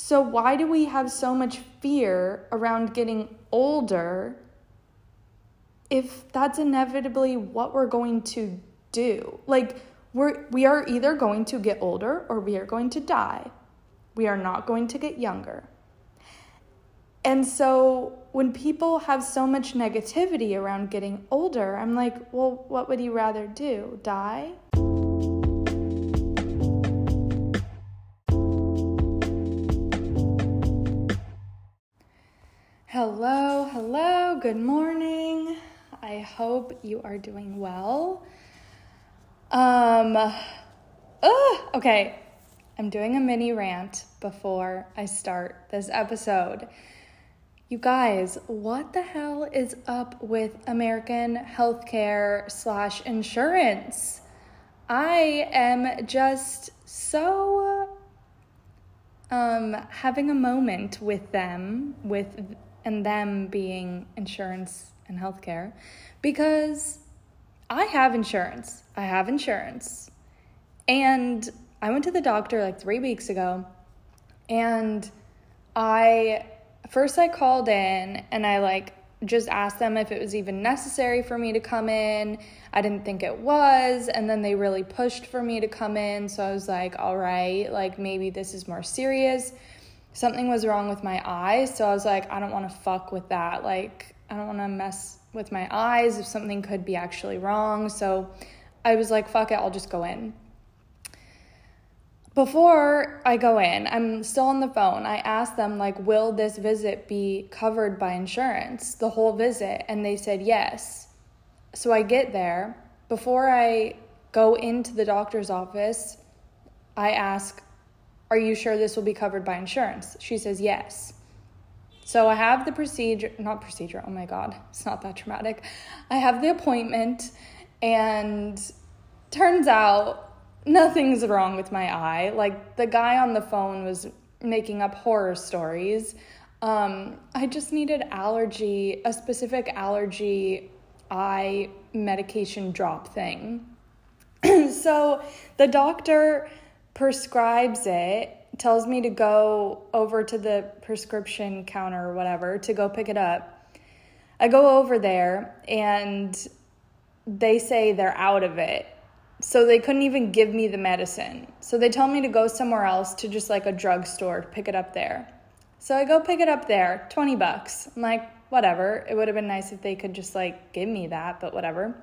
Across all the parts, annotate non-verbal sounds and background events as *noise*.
So, why do we have so much fear around getting older if that's inevitably what we're going to do? Like, we're, we are either going to get older or we are going to die. We are not going to get younger. And so when people have so much negativity around getting older, I'm like, well, what would you rather do? Die? Hello, hello, good morning. I hope you are doing well. Um, uh, okay, I'm doing a mini rant before I start this episode. You guys, what the hell is up with American healthcare slash insurance? I am just so um, having a moment with them, with and them being insurance and healthcare, because I have insurance. I have insurance, and I went to the doctor like three weeks ago, and I first I called in and I like just asked them if it was even necessary for me to come in. I didn't think it was. And then they really pushed for me to come in. So I was like, all right, like maybe this is more serious. Something was wrong with my eyes. So I was like, I don't want to fuck with that. Like, I don't want to mess with my eyes if something could be actually wrong. So I was like, fuck it, I'll just go in. Before I go in, I'm still on the phone. I asked them, like, will this visit be covered by insurance, the whole visit? And they said yes. So I get there. Before I go into the doctor's office, I ask, Are you sure this will be covered by insurance? She says yes. So I have the procedure, not procedure, oh my God, it's not that traumatic. I have the appointment, and turns out nothing's wrong with my eye. Like the guy on the phone was making up horror stories. Um, I just needed allergy, a specific allergy eye medication drop thing. *clears throat* so the doctor prescribes it, tells me to go over to the prescription counter or whatever to go pick it up. I go over there and they say they're out of it so they couldn't even give me the medicine. So they told me to go somewhere else to just like a drugstore to pick it up there. So I go pick it up there, 20 bucks. I'm like, whatever. It would have been nice if they could just like give me that, but whatever.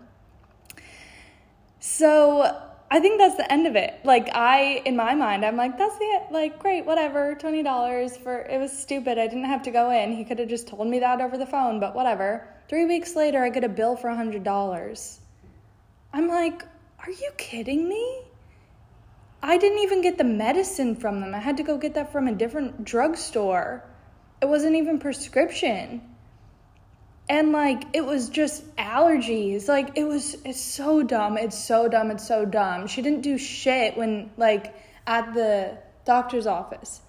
So I think that's the end of it. Like I in my mind, I'm like, that's the like great, whatever, twenty dollars for it was stupid. I didn't have to go in. He could have just told me that over the phone, but whatever. Three weeks later I get a bill for a hundred dollars. I'm like, are you kidding me? I didn't even get the medicine from them. I had to go get that from a different drugstore. It wasn't even prescription. And like it was just allergies. Like it was it's so dumb. It's so dumb. It's so dumb. She didn't do shit when like at the doctor's office.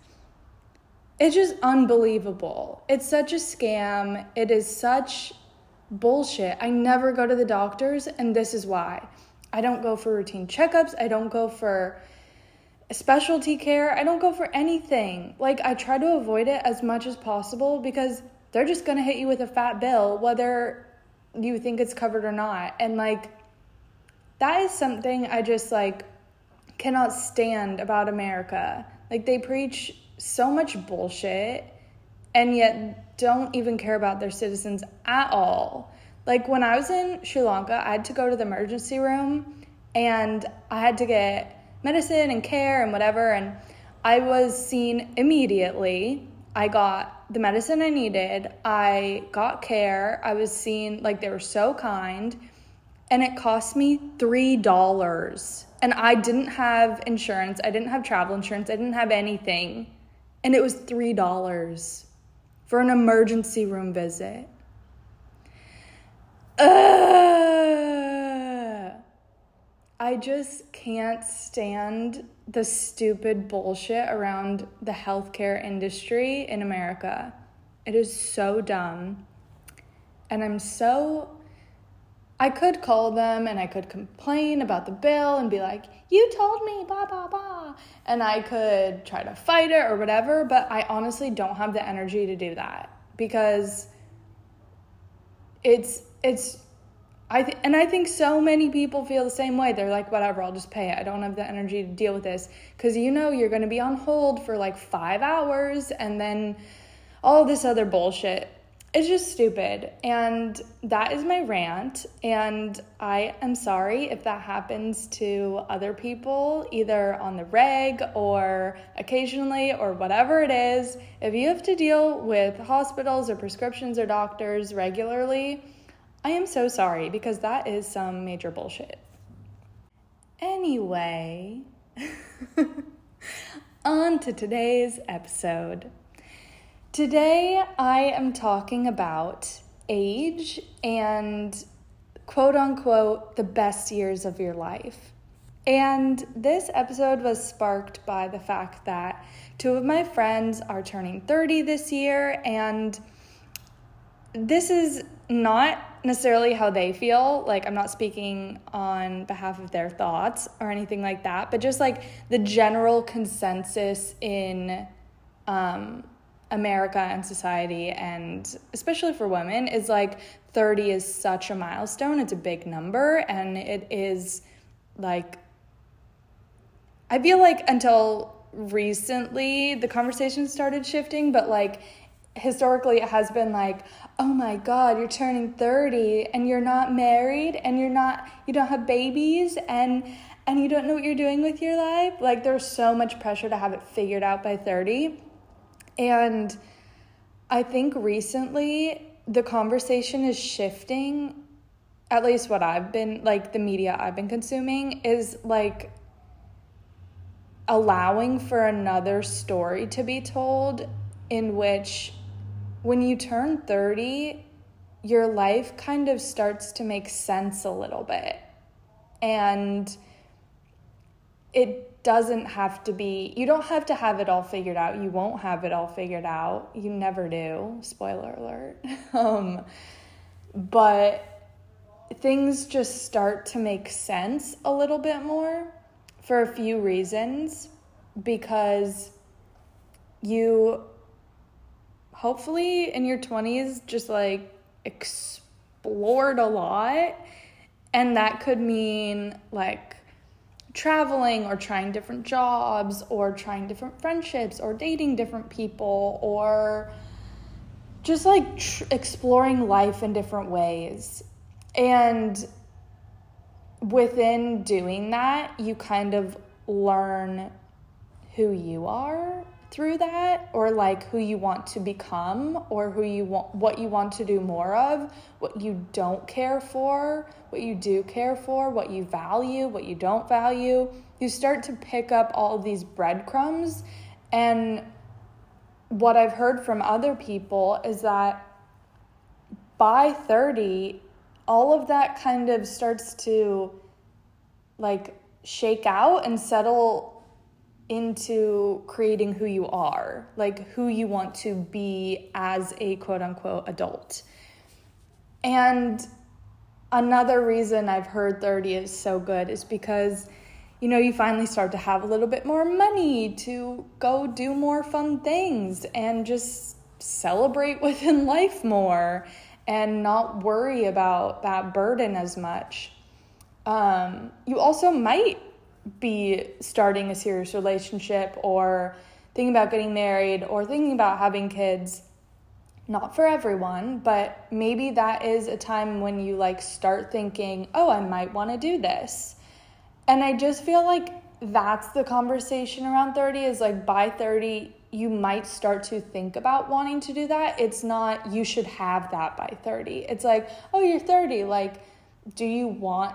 It's just unbelievable. It's such a scam. It is such bullshit. I never go to the doctors and this is why. I don't go for routine checkups. I don't go for specialty care. I don't go for anything. Like, I try to avoid it as much as possible because they're just going to hit you with a fat bill, whether you think it's covered or not. And, like, that is something I just, like, cannot stand about America. Like, they preach so much bullshit and yet don't even care about their citizens at all. Like when I was in Sri Lanka, I had to go to the emergency room and I had to get medicine and care and whatever. And I was seen immediately. I got the medicine I needed. I got care. I was seen, like, they were so kind. And it cost me $3. And I didn't have insurance. I didn't have travel insurance. I didn't have anything. And it was $3 for an emergency room visit. Uh, I just can't stand the stupid bullshit around the healthcare industry in America. It is so dumb. And I'm so. I could call them and I could complain about the bill and be like, you told me, blah, blah, blah. and I could try to fight it or whatever, but I honestly don't have the energy to do that because it's it's I th- and I think so many people feel the same way. They're like, whatever, I'll just pay it. I don't have the energy to deal with this because you know you're going to be on hold for like five hours and then all this other bullshit. It's just stupid. And that is my rant. And I am sorry if that happens to other people, either on the reg or occasionally or whatever it is. If you have to deal with hospitals or prescriptions or doctors regularly, I am so sorry because that is some major bullshit. Anyway, *laughs* on to today's episode. Today I am talking about age and quote unquote the best years of your life. And this episode was sparked by the fact that two of my friends are turning 30 this year, and this is not necessarily how they feel. Like, I'm not speaking on behalf of their thoughts or anything like that, but just like the general consensus in um, America and society, and especially for women, is like 30 is such a milestone. It's a big number, and it is like, I feel like until recently the conversation started shifting, but like historically it has been like oh my god you're turning 30 and you're not married and you're not you don't have babies and and you don't know what you're doing with your life. Like there's so much pressure to have it figured out by 30 and i think recently the conversation is shifting at least what i've been like the media i've been consuming is like allowing for another story to be told in which when you turn 30, your life kind of starts to make sense a little bit. And it doesn't have to be, you don't have to have it all figured out. You won't have it all figured out. You never do. Spoiler alert. *laughs* um, but things just start to make sense a little bit more for a few reasons because you hopefully in your 20s just like explored a lot. And that could mean like traveling or trying different jobs or trying different friendships or dating different people or just like tr- exploring life in different ways. And within doing that you kind of learn who you are through that or like who you want to become or who you want what you want to do more of what you don't care for what you do care for what you value what you don't value you start to pick up all these breadcrumbs. And what i've heard from other people is that by 30 all of that kind of starts to like shake out and settle into creating who you are, like who you want to be as a quote unquote adult. And another reason I've heard 30 is so good is because you know, you finally start to have a little bit more money to go do more fun things and just celebrate *laughs* within life more and not worry about that burden as much. Um, you also might be starting a serious relationship or thinking about getting married or thinking about having kids not for everyone but maybe that is a time when you like start thinking oh i might want to do this. And i just feel like that's the conversation around 30 is like by 30 you might start to think about wanting to do that. It's not you should have that by 30 it's like oh you're 30 like do you want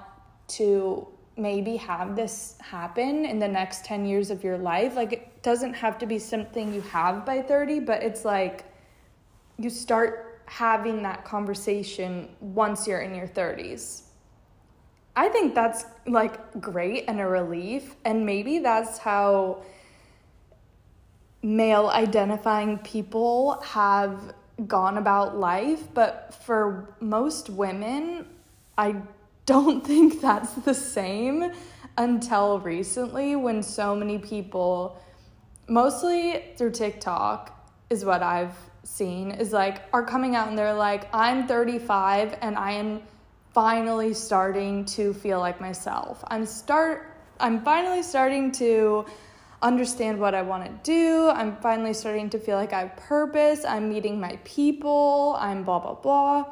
to maybe have this happen in the next 10 years of your life. Like it doesn't have to be something you have by 30, but it's like you start having that conversation once you're in your 30s. I think that's like great and a relief, and maybe that's how male identifying people have gone about life, but for most women, I don't *laughs* think that's the same. until recently when so many people, mostly through TikTok, is what I've seen, is like, are coming out and they're like, I'm 35 and I am finally starting to feel like myself. I'm start I'm finally starting to understand what I want to do. I'm finally starting to feel like I have purpose. I'm meeting my people. I'm blah blah blah.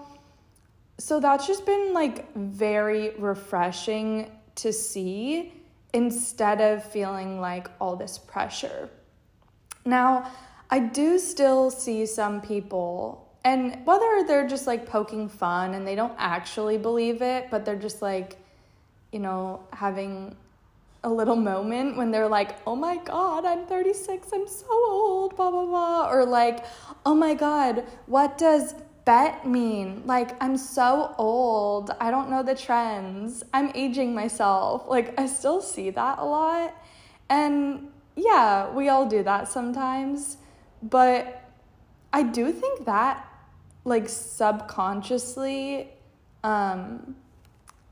So that's just been like very refreshing to see instead of feeling like all this pressure. Now, I do still see some people and whether they're just like poking fun and they don't actually believe it, but they're just like, you know, having a little moment when they're like, oh my God, I'm 36, I'm so old, blah, blah, blah. Or like, oh my God, what does bet mean? Like, I'm so old, I don't know the trends, I'm aging myself. Like, I still see that a lot. And yeah, we all do that sometimes. But I do think that like subconsciously um,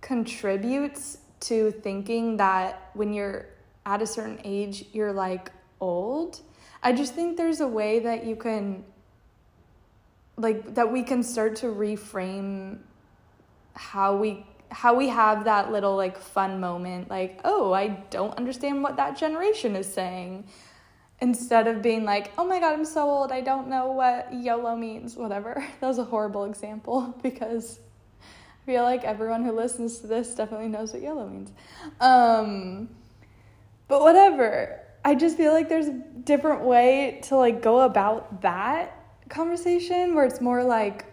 contributes to thinking that when you're at a certain age, you're like old. I just think there's a way that you can, like, that we can start to reframe how we how we have that little like fun moment like oh i don't understand what that generation is saying instead of being like, oh my god, I'm so old, I don't know what YOLO means, whatever. *laughs* That was a horrible example *laughs* because I feel like everyone who listens to this definitely knows what YOLO means. Um, but whatever. I just feel like there's a different way to like go about that conversation where it's more like,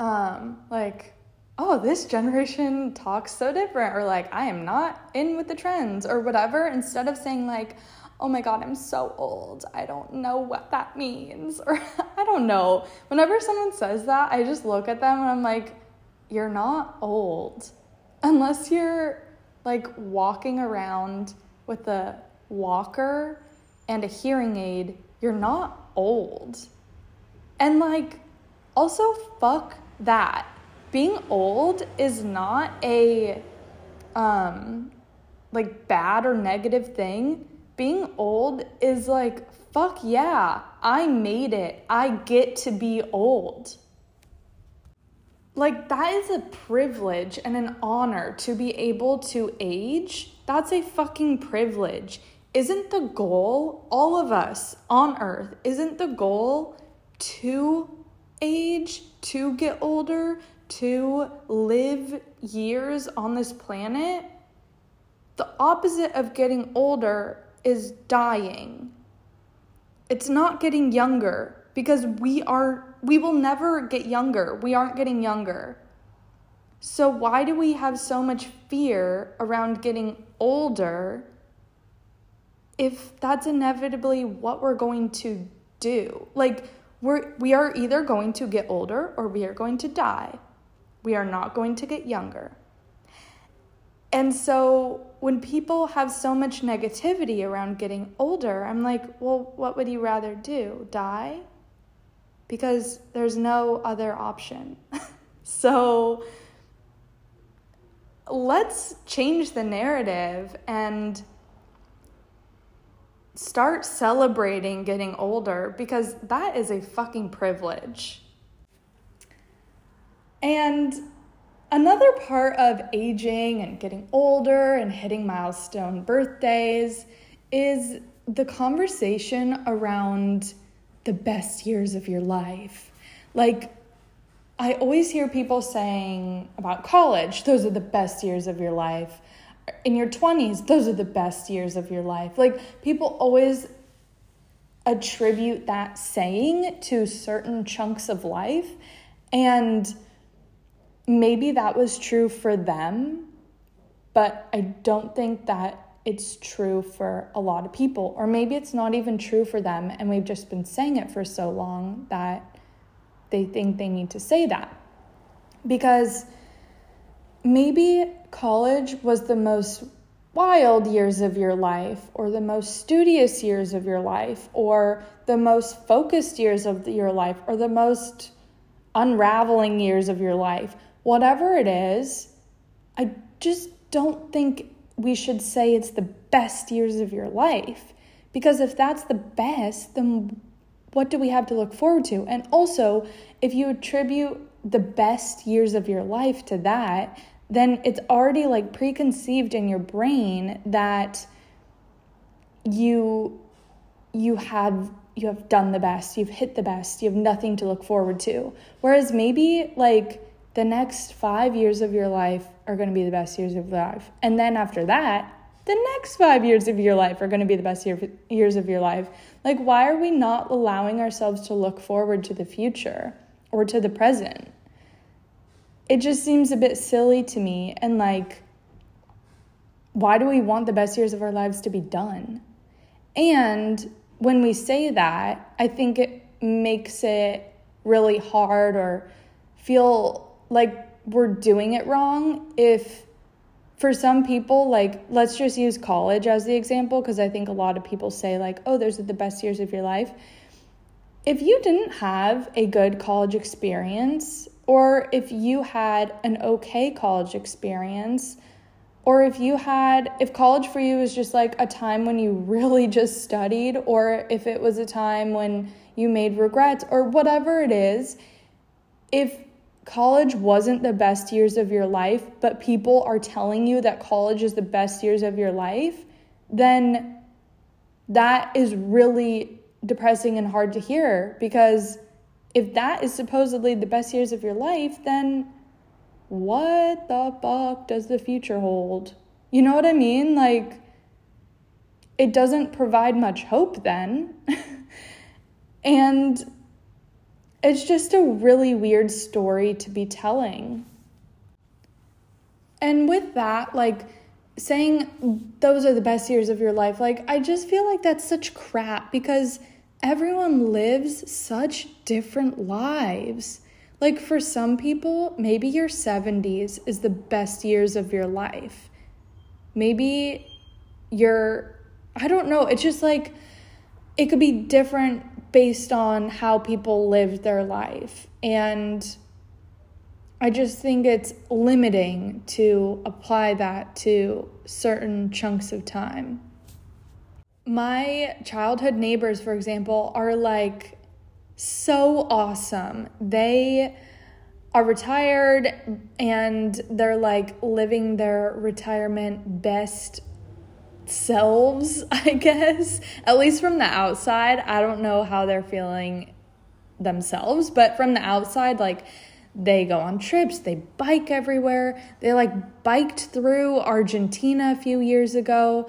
um, like, oh, this generation talks so different, or like, I am not in with the trends, or whatever, instead of saying like, oh my God, I'm so old. I don't know what that means. *laughs* Or I don't know. Whenever someone says that, I just look at them and I'm like, you're not old. Unless you're like walking around with a walker and a hearing aid, you're not old. And like, also, fuck that. Being old is not a um like bad or negative thing being old is like, fuck yeah, I made it. I get to be old. Like, that is a privilege and an honor to be able to age. That's a fucking privilege. Isn't the goal, all of us on earth, isn't the goal to age, to get older, to live years on this planet? The opposite of getting older is dying. It's not getting younger because we are we will never get younger. We aren't getting younger. So why do we have so much fear around getting older if that's inevitably what we're going to do? Like we're we are either going to get older or we are going to die. We are not going to get younger. And so when people have so much negativity around getting older, I'm like, well, what would you rather do? Die? Because there's no other option. *laughs* so let's change the narrative and start celebrating getting older because that is a fucking privilege. And Another part of aging and getting older and hitting milestone birthdays is the conversation around the best years of your life. Like, I always hear people saying about college, those are the best years of your life. In your 20s, those are the best years of your life. Like, people always attribute that saying to certain chunks of life. And maybe that was true for them, but I don't think that it's true for a lot of people. Or maybe it's not even true for them, and we've just been saying it for so long that they think they need to say that. Because maybe college was the most wild years of your life, or the most studious years of your life, or the most focused years of your life, or the most unraveling years of your life whatever it is, I just don't think we should say it's the best years of your life. Because if that's the best, then what do we have to look forward to? And also, if you attribute the best years of your life to that, then it's already like preconceived in your brain that you you have you have done the best, you've hit the best, you have nothing to look forward to. Whereas maybe like the next 5 years of your life are going to be the best years of your life. And then after that, the next 5 years of your life are going to be the best year, years of your life. Like why are we not allowing ourselves to look forward to the future or to the present? It just seems a bit silly to me and like why do we want the best years of our lives to be done? And when we say that, I think it makes it really hard or feel like we're doing it wrong if for some people like let's just use college as the example because I think a lot of people say like oh those are the best years of your life. If you didn't have a good college experience or if you had an okay college experience, or if you had, if college for you was just like a time when you really *laughs* just studied, or if it was a time when you made regrets, or whatever it is, if college wasn't the best years of your life, but people are telling you that college is the best years of your life, then that is really depressing and hard to hear because if that is supposedly the best years of your life, then what the fuck does the future hold? You know what I mean? Like, it doesn't provide much hope then. *laughs* and it's just a really weird story to be telling. And with that, like, saying those are the best years of your life, like, I just feel like that's such crap because everyone lives such different lives. Like for some people, maybe your 70s is the best years of your life. Maybe you're, I don't know, it's just like, it could be different based on how people lived their life. And I just think it's limiting to apply that to certain chunks of time my childhood neighbors, for example, are like so awesome. They are retired and they're like living their retirement best selves, *laughs* I guess. At least from the outside. I don't know how they're feeling themselves, but from the outside, like they go on trips, they bike everywhere. They like biked through Argentina a few years ago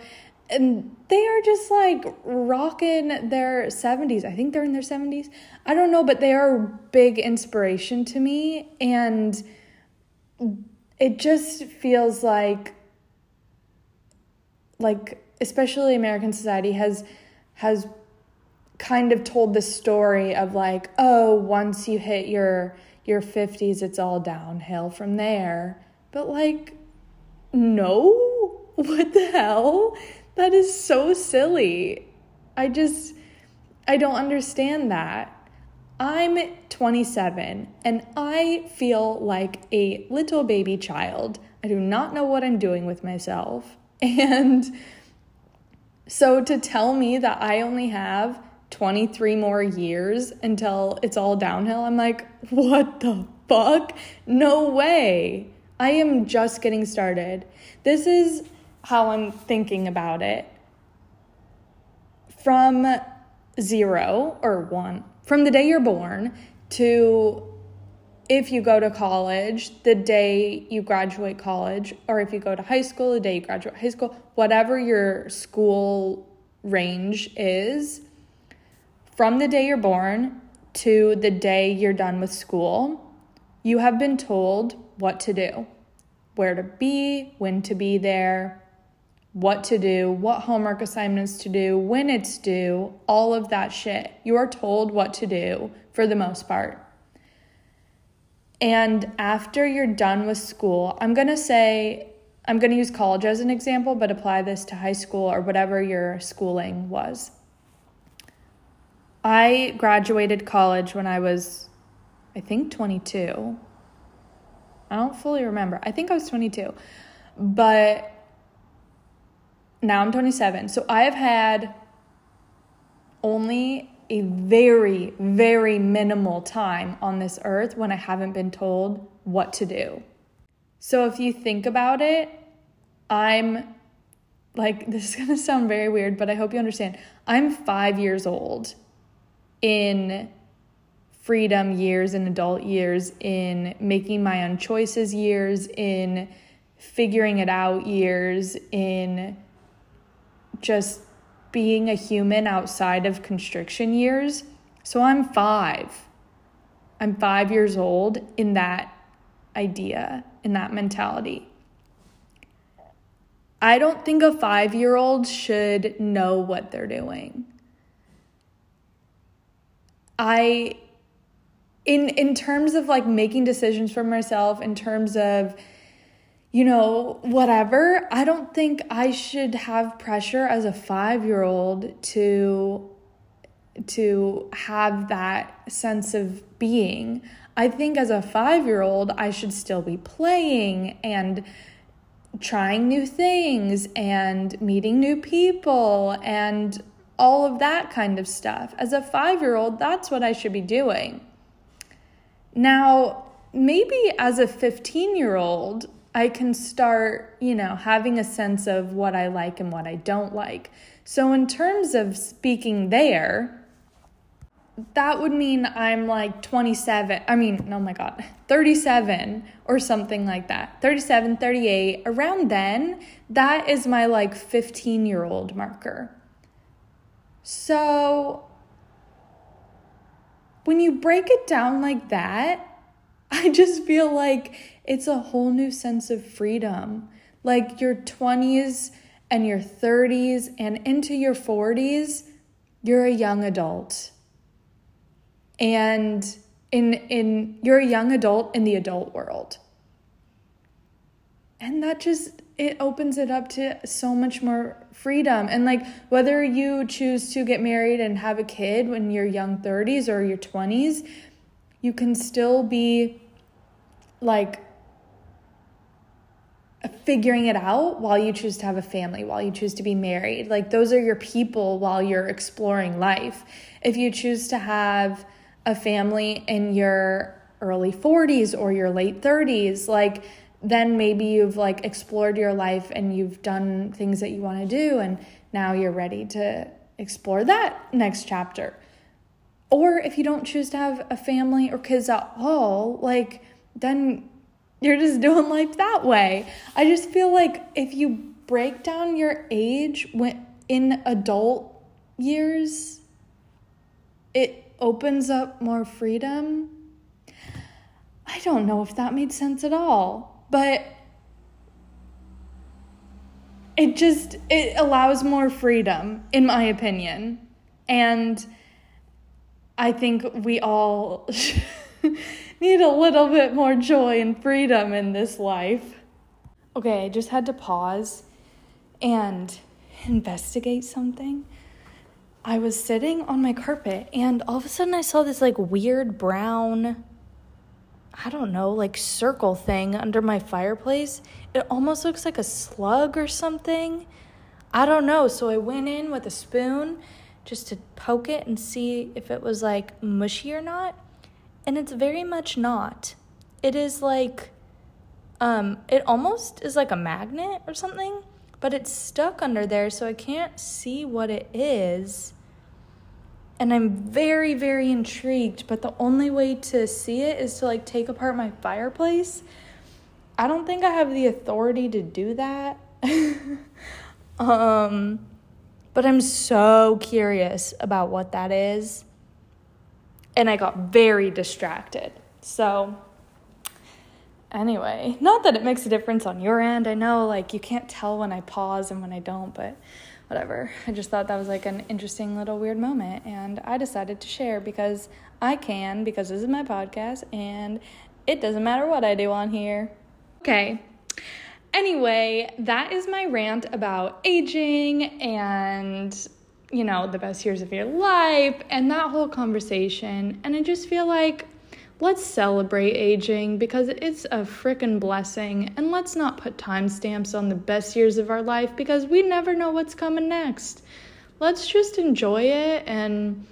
and they are just like rocking their 70s. I think they're in their 70s. I don't know, but they are a big inspiration to me. And it just feels like, like, especially American society has, has kind of told the story of like, oh, once you hit your, your 50s, it's all downhill from there. But like, no, *laughs* what the hell? That is so silly. I just, I don't understand that. I'm 27 and I feel like a little baby child. I do not know what I'm doing with myself. *laughs* And so to tell me that I only have 23 more years until it's all downhill, I'm like, what the fuck? No way. I am just getting started. This is how I'm thinking about it. From zero or one, from the day you're born to if you go to college, the day you graduate college, or if you go to high school, the day you graduate high school, whatever your school range is, from the day you're born to the day you're done with school, you have been told what to do, where to be, when to be there, what to do, what homework assignments to do, when it's due, all of that shit. You are told what to do for the most part. And after you're done with school, I'm going to say, I'm going to use college as an example, but apply this to high school or whatever your schooling was. I graduated college when I was, I think, 22. I don't fully remember. I think I was 22. But now I'm 27. So I have had only a very, very minimal time on this earth when I haven't been told what to do. So if you think about it, I'm like, *laughs* this is gonna sound very weird, but I hope you understand. I'm five years old in freedom years, in adult years, in making my own choices years, in figuring it out years, in just being a human outside of constriction years. So I'm five. I'm five years old in that idea, in that mentality. I don't think a five year old should know what they're doing. I, in, in terms of like making decisions for myself, in terms of you know, whatever. I don't think I should have pressure as a 5-year-old to to have that sense of being. I think as a 5-year-old, I should still be playing and trying new things and meeting new people and all of that kind of stuff. As a 5-year-old, that's what I should be doing. Now, maybe as a 15-year-old, I can start, you know, having a sense of what I like and what I don't like. So, in terms of speaking there, that would mean I'm like 27. I mean, oh my God, 37 or something like that. 37, 38. Around then, that is my like 15 year old marker. So, when you break it down like that, *laughs* I just feel like it's a whole new sense of freedom. Like your 20s and your 30s and into your 40s, you're a young adult. And in in you're a young adult in the adult world. And that just it opens it up to so much more freedom. And like whether you choose to get married and have a kid when you're young 30s or your 20s, you can still be like figuring it out while you choose to have a family, while you choose to be married. Like those are your people while you're exploring life. If you choose to have a family in your early 40s or your late 30s, like then maybe you've like explored your life and you've done things that you want to do and now you're ready to explore that next chapter. Or if you don't choose to have a family or kids at all, like then you're just doing life that way. I just feel like if you break down your age when in adult years, it opens up more freedom. I don't know if that made sense at all, but it just it allows more freedom in my opinion. And I think we all *laughs* need a little bit more joy and freedom in this life. Okay, I just had to pause and investigate something. I was sitting on my carpet and all of a sudden I saw this like weird brown, I don't know, like circle thing under my fireplace. It almost looks like a slug or something. I don't know. So I went in with a spoon just to poke it and see if it was like mushy or not and it's very much not. It is like um it almost is like a magnet or something, but it's stuck under there so I can't see what it is. And I'm very very intrigued, but the only way to see it is to like take apart my fireplace. I don't think I have the authority to do that. *laughs* um but I'm so curious about what that is and I got very distracted. So, anyway, not that it makes a difference on your end. I know, like, you can't tell when I pause and when I don't, but whatever. I just thought that was like an interesting little weird moment, and I decided to share because I can, because this is my podcast, and it doesn't matter what I do on here. Okay. Anyway, that is my rant about aging and you know, the best years of your life and that whole conversation. And I just feel like let's celebrate aging because it's a freaking blessing. And let's not put timestamps on the best years of our life because we never know what's coming next. Let's just enjoy it. And,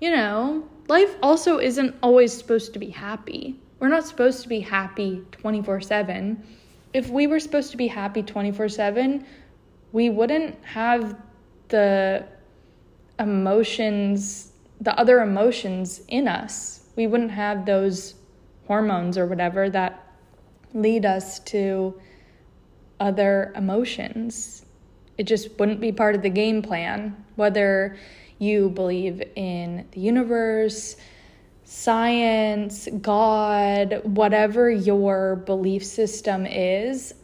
you know, life also isn't always supposed to be happy. We're not supposed to be happy 24 7. If we were supposed to be happy 24 7, we wouldn't have the emotions, the other emotions in us. We wouldn't have those hormones or whatever that lead us to other emotions. It just wouldn't be part of the game plan, whether you believe in the universe, science, God, whatever your belief system is,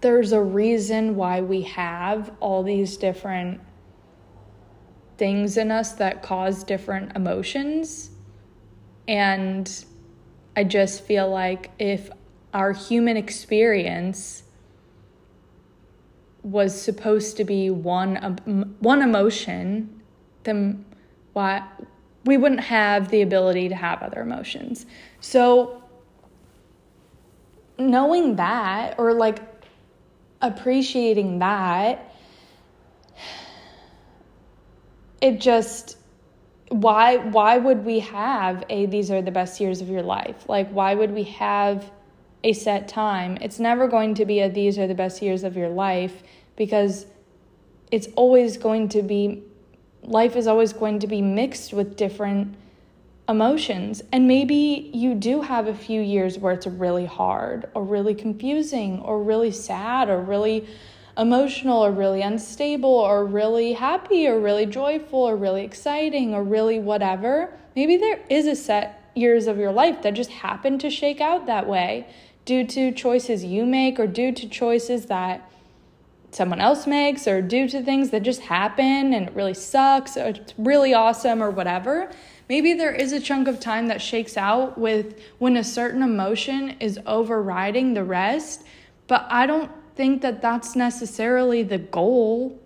there's a reason why we have all these different things in us that cause different emotions. And I just feel like if our human experience was supposed to be one um, one emotion, then why we wouldn't have the ability to have other emotions. So knowing that or like appreciating that it just why why would we have a these are the best years of your life? Like why would we have a set time? It's never going to be a these are the best years of your life because it's always going to be life is always going to be mixed with different emotions. And maybe you do have a few years where it's really hard or really confusing or really sad or really emotional or really unstable or really happy or really joyful or really exciting or really whatever. Maybe there is a set years of your life that just happen to shake out that way due to choices you make or due to choices that someone else makes or due to things that just happen and it really sucks or it's really awesome or whatever. Maybe there is a chunk of time that shakes out with when a certain emotion is overriding the rest, but I don't think that that's necessarily the goal.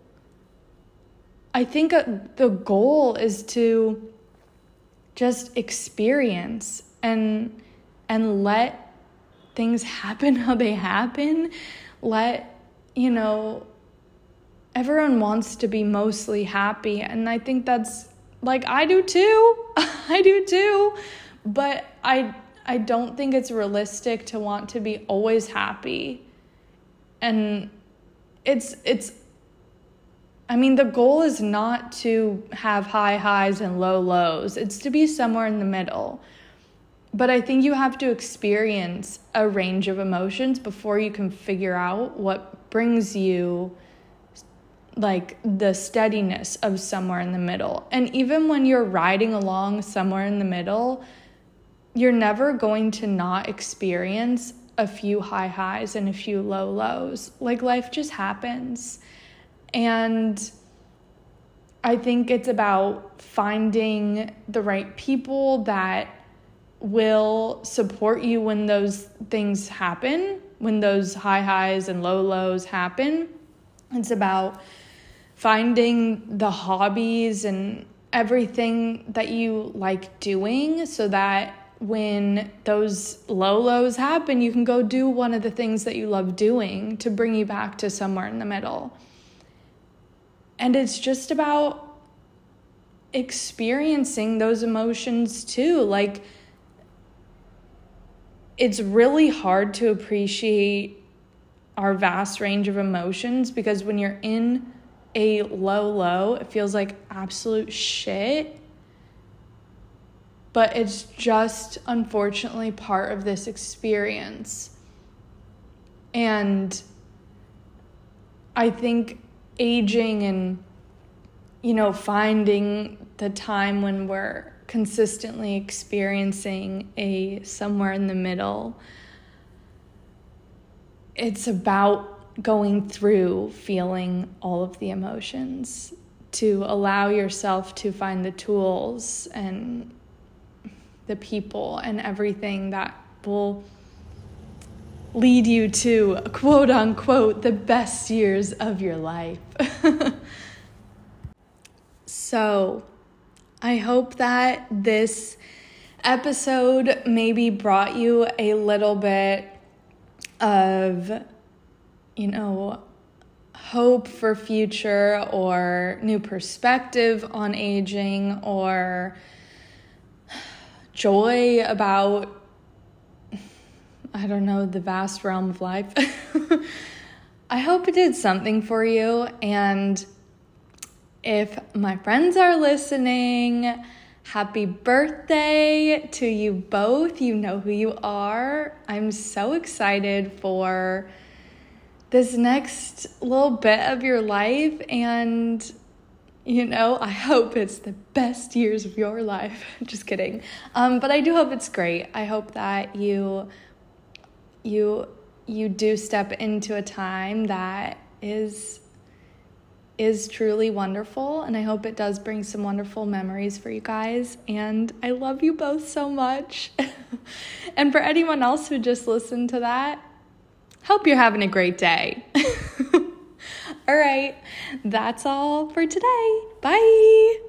I think uh, the goal is to just experience and and let things happen how they happen. Let, you know, everyone wants to be mostly happy and I think that's like I do too. *laughs* I do too. But I I don't think it's realistic to want to be always happy and it's it's I mean, the goal is not to have high highs and low lows. It's to be somewhere in the middle. But I think you have to experience a range of emotions before you can figure out what brings you like the steadiness of somewhere in the middle. And even when you're riding along somewhere in the middle, you're never going to not experience a few high highs and a few low lows. Like life just happens. And I think it's about finding the right people that will support you when those things happen, when those high highs and low lows happen. It's about finding the hobbies and everything that you like doing so that when those low lows happen, you can go do one of the things that you love doing to bring you back to somewhere in the middle. And it's just about experiencing those emotions too. Like, it's really hard to appreciate our vast range of emotions because when you're in a low low, it feels like absolute shit but it's just unfortunately part of this experience. And I think aging and, you know, finding the time when we're consistently experiencing a somewhere in the middle, it's about going through feeling all of the emotions to allow yourself to find the tools and the people and everything that will lead you to quote unquote the best years of your life. *laughs* so, I hope that this episode maybe brought you a little bit of, you know, hope for future or new perspective on aging or joy about I don't know the vast realm of life. *laughs* I hope it did something for you and if my friends are listening, happy birthday to you both. You know who you are. I'm so excited for this next little bit of your life and you know i hope it's the best years of your life. *laughs* Just kidding. Um, but i do hope it's great. I hope that you you you do step into a time that is is truly wonderful. And i hope it does bring some wonderful memories for you guys. And i love you both so much. *laughs* And for anyone else who just listened to that Hope you're having a great day. *laughs* all right, that's all for today. Bye.